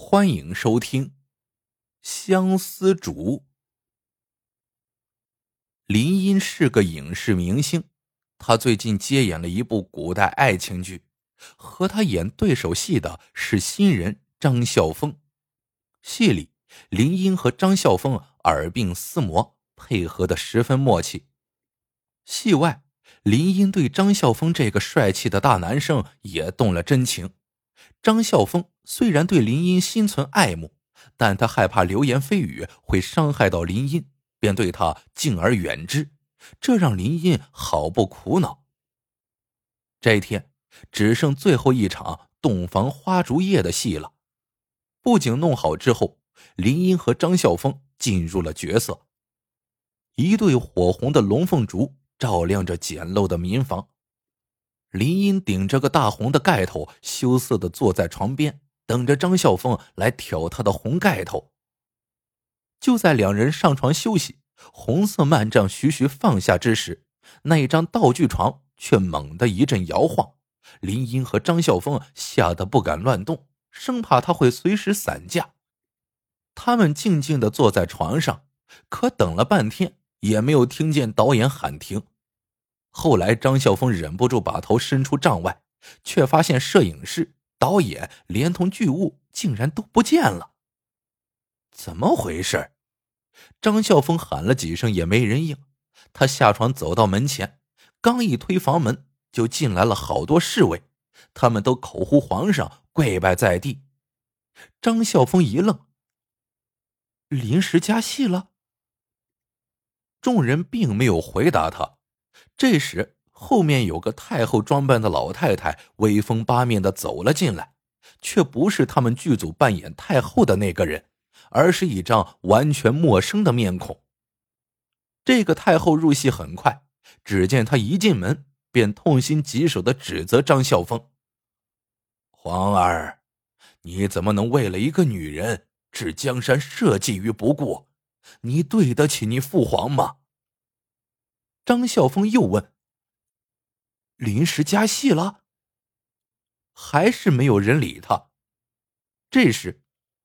欢迎收听《相思竹》。林音是个影视明星，他最近接演了一部古代爱情剧，和他演对手戏的是新人张孝峰。戏里，林音和张孝峰耳鬓厮磨，配合的十分默契。戏外，林音对张孝峰这个帅气的大男生也动了真情。张孝峰虽然对林音心存爱慕，但他害怕流言蜚语会伤害到林音，便对他敬而远之，这让林音好不苦恼。这一天只剩最后一场洞房花烛夜的戏了，布景弄好之后，林音和张孝峰进入了角色。一对火红的龙凤烛照亮着简陋的民房。林音顶着个大红的盖头，羞涩的坐在床边，等着张孝峰来挑他的红盖头。就在两人上床休息，红色幔帐徐徐放下之时，那一张道具床却猛地一阵摇晃。林英和张孝峰吓得不敢乱动，生怕他会随时散架。他们静静的坐在床上，可等了半天也没有听见导演喊停。后来，张孝峰忍不住把头伸出帐外，却发现摄影师、导演连同剧务竟然都不见了。怎么回事？张孝峰喊了几声也没人应。他下床走到门前，刚一推房门，就进来了好多侍卫，他们都口呼皇上，跪拜在地。张孝峰一愣：“临时加戏了？”众人并没有回答他。这时，后面有个太后装扮的老太太，威风八面的走了进来，却不是他们剧组扮演太后的那个人，而是一张完全陌生的面孔。这个太后入戏很快，只见她一进门，便痛心疾首的指责张孝峰：“皇儿，你怎么能为了一个女人置江山社稷于不顾？你对得起你父皇吗？”张孝峰又问：“临时加戏了？”还是没有人理他。这时，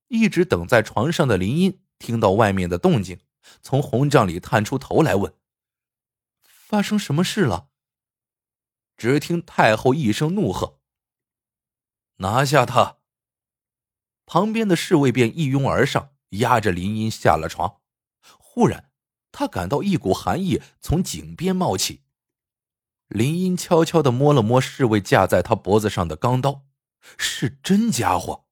一直等在床上的林音听到外面的动静，从红帐里探出头来问：“发生什么事了？”只听太后一声怒喝：“拿下他！”旁边的侍卫便一拥而上，压着林音下了床。忽然。他感到一股寒意从颈边冒起，林音悄悄的摸了摸侍卫架在他脖子上的钢刀，是真家伙。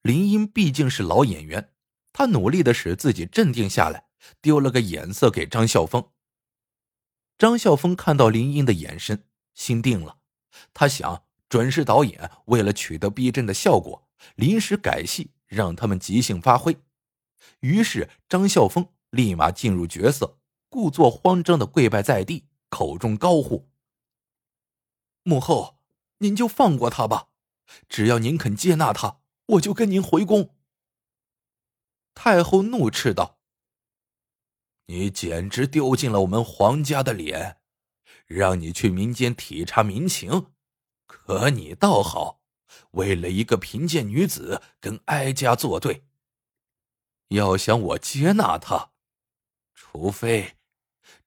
林音毕竟是老演员，他努力的使自己镇定下来，丢了个眼色给张孝峰。张孝峰看到林音的眼神，心定了，他想准是导演为了取得逼真的效果，临时改戏，让他们即兴发挥。于是张孝峰。立马进入角色，故作慌张的跪拜在地，口中高呼：“母后，您就放过他吧，只要您肯接纳他，我就跟您回宫。”太后怒斥道：“你简直丢尽了我们皇家的脸！让你去民间体察民情，可你倒好，为了一个贫贱女子跟哀家作对。要想我接纳他。”除非，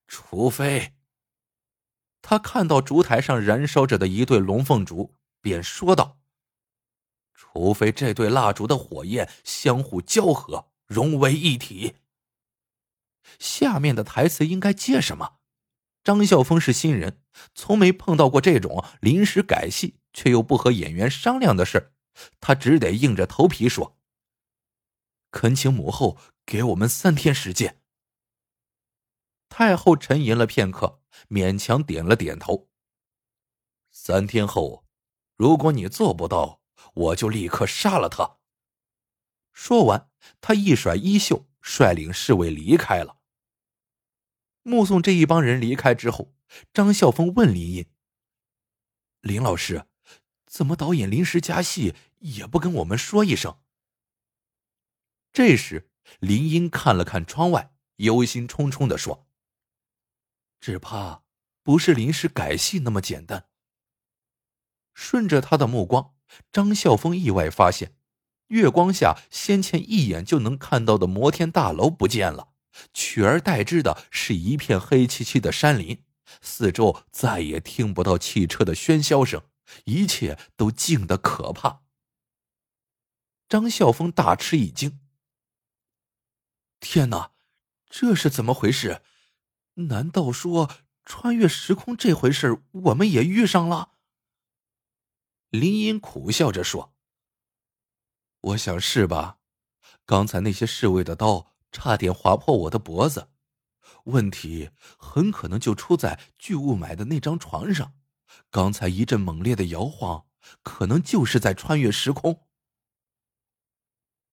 除非，他看到烛台上燃烧着的一对龙凤烛，便说道：“除非这对蜡烛的火焰相互交合，融为一体。”下面的台词应该接什么？张孝峰是新人，从没碰到过这种临时改戏却又不和演员商量的事，他只得硬着头皮说：“恳请母后给我们三天时间。”太后沉吟了片刻，勉强点了点头。三天后，如果你做不到，我就立刻杀了他。说完，他一甩衣袖，率领侍卫离开了。目送这一帮人离开之后，张孝峰问林音：“林老师，怎么导演临时加戏也不跟我们说一声？”这时，林音看了看窗外，忧心忡忡的说。只怕不是临时改戏那么简单。顺着他的目光，张孝峰意外发现，月光下先前一眼就能看到的摩天大楼不见了，取而代之的是一片黑漆漆的山林，四周再也听不到汽车的喧嚣声，一切都静得可怕。张啸峰大吃一惊：“天哪，这是怎么回事？难道说穿越时空这回事我们也遇上了？”林音苦笑着说。我想是吧，刚才那些侍卫的刀差点划破我的脖子。问题很可能就出在巨物买的那张床上。刚才一阵猛烈的摇晃，可能就是在穿越时空。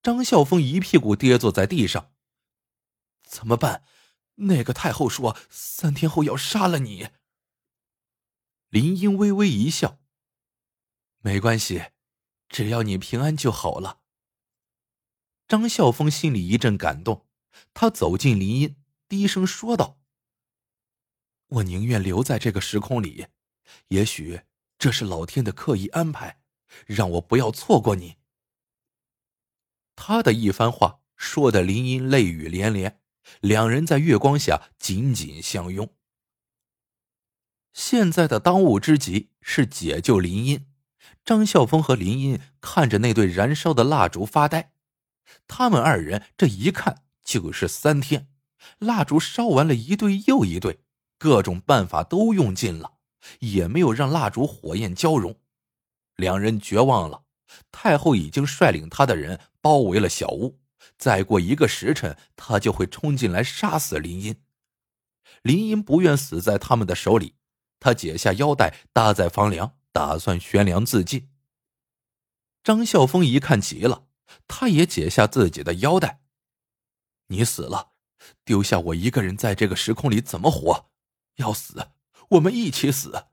张啸峰一屁股跌坐在地上。怎么办？那个太后说三天后要杀了你。林英微微一笑，没关系。只要你平安就好了。张啸峰心里一阵感动，他走进林荫，低声说道：“我宁愿留在这个时空里，也许这是老天的刻意安排，让我不要错过你。”他的一番话说的林荫泪雨连连，两人在月光下紧紧相拥。现在的当务之急是解救林荫。张啸峰和林荫看着那对燃烧的蜡烛发呆，他们二人这一看就是三天，蜡烛烧完了一对又一对，各种办法都用尽了，也没有让蜡烛火焰交融。两人绝望了。太后已经率领他的人包围了小屋，再过一个时辰，他就会冲进来杀死林荫。林荫不愿死在他们的手里，他解下腰带搭在房梁。打算悬梁自尽。张啸峰一看急了，他也解下自己的腰带。你死了，丢下我一个人在这个时空里怎么活？要死，我们一起死。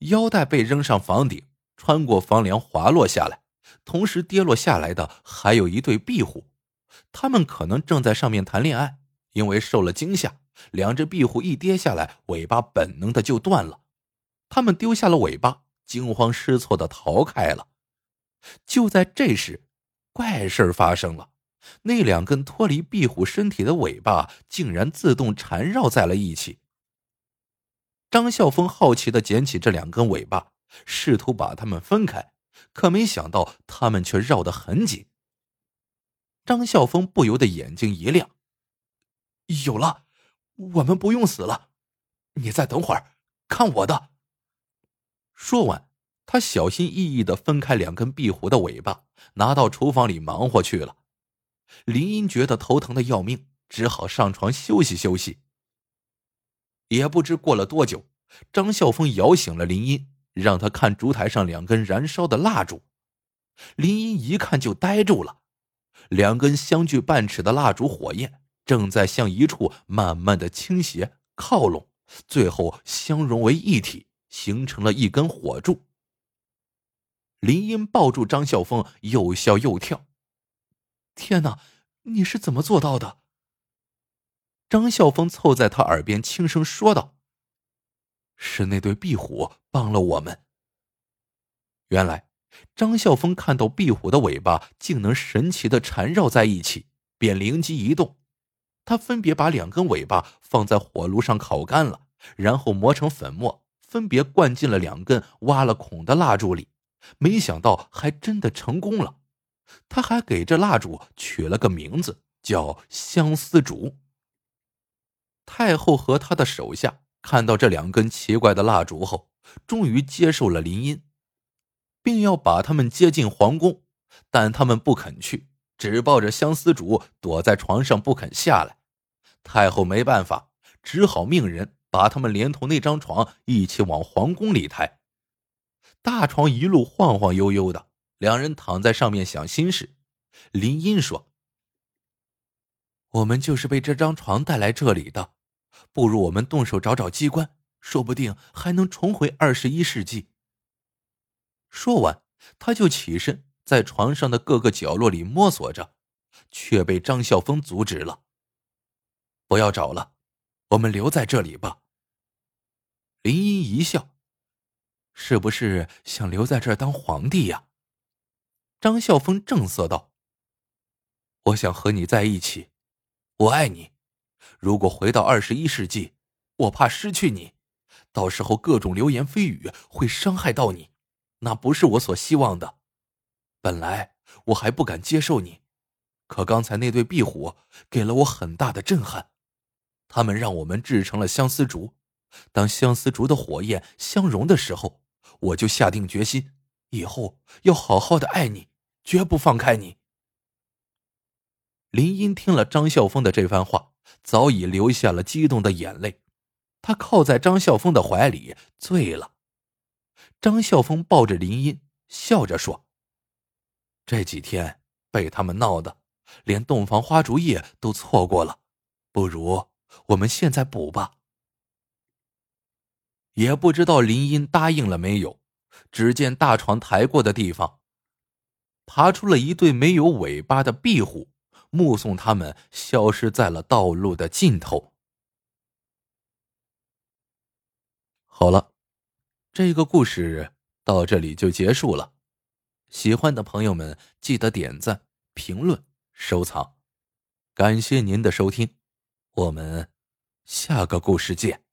腰带被扔上房顶，穿过房梁滑落下来，同时跌落下来的还有一对壁虎，他们可能正在上面谈恋爱，因为受了惊吓，两只壁虎一跌下来，尾巴本能的就断了。他们丢下了尾巴，惊慌失措的逃开了。就在这时，怪事发生了：那两根脱离壁虎身体的尾巴竟然自动缠绕在了一起。张啸峰好奇的捡起这两根尾巴，试图把它们分开，可没想到他们却绕得很紧。张啸峰不由得眼睛一亮：“有了，我们不用死了！你再等会儿，看我的！”说完，他小心翼翼的分开两根壁虎的尾巴，拿到厨房里忙活去了。林英觉得头疼的要命，只好上床休息休息。也不知过了多久，张啸峰摇醒了林英，让他看烛台上两根燃烧的蜡烛。林英一看就呆住了，两根相距半尺的蜡烛火焰正在向一处慢慢的倾斜靠拢，最后相融为一体。形成了一根火柱。林英抱住张啸峰，又笑又跳。天哪，你是怎么做到的？张啸峰凑在他耳边轻声说道：“是那对壁虎帮了我们。”原来，张啸峰看到壁虎的尾巴竟能神奇的缠绕在一起，便灵机一动，他分别把两根尾巴放在火炉上烤干了，然后磨成粉末。分别灌进了两根挖了孔的蜡烛里，没想到还真的成功了。他还给这蜡烛取了个名字，叫相思烛。太后和他的手下看到这两根奇怪的蜡烛后，终于接受了林荫，并要把他们接进皇宫，但他们不肯去，只抱着相思烛躲在床上不肯下来。太后没办法，只好命人。把他们连同那张床一起往皇宫里抬，大床一路晃晃悠悠的，两人躺在上面想心事。林音说：“我们就是被这张床带来这里的，不如我们动手找找机关，说不定还能重回二十一世纪。”说完，他就起身在床上的各个角落里摸索着，却被张啸峰阻止了：“不要找了。”我们留在这里吧。林音一笑：“是不是想留在这儿当皇帝呀？”张笑峰正色道：“我想和你在一起，我爱你。如果回到二十一世纪，我怕失去你，到时候各种流言蜚语会伤害到你，那不是我所希望的。本来我还不敢接受你，可刚才那对壁虎给了我很大的震撼，他们让我们制成了相思竹。当相思竹的火焰相融的时候，我就下定决心，以后要好好的爱你。”绝不放开你。林音听了张笑峰的这番话，早已流下了激动的眼泪。他靠在张笑峰的怀里，醉了。张笑峰抱着林音，笑着说：“这几天被他们闹的，连洞房花烛夜都错过了。不如我们现在补吧。”也不知道林音答应了没有。只见大床抬过的地方。爬出了一对没有尾巴的壁虎，目送他们消失在了道路的尽头。好了，这个故事到这里就结束了。喜欢的朋友们记得点赞、评论、收藏，感谢您的收听，我们下个故事见。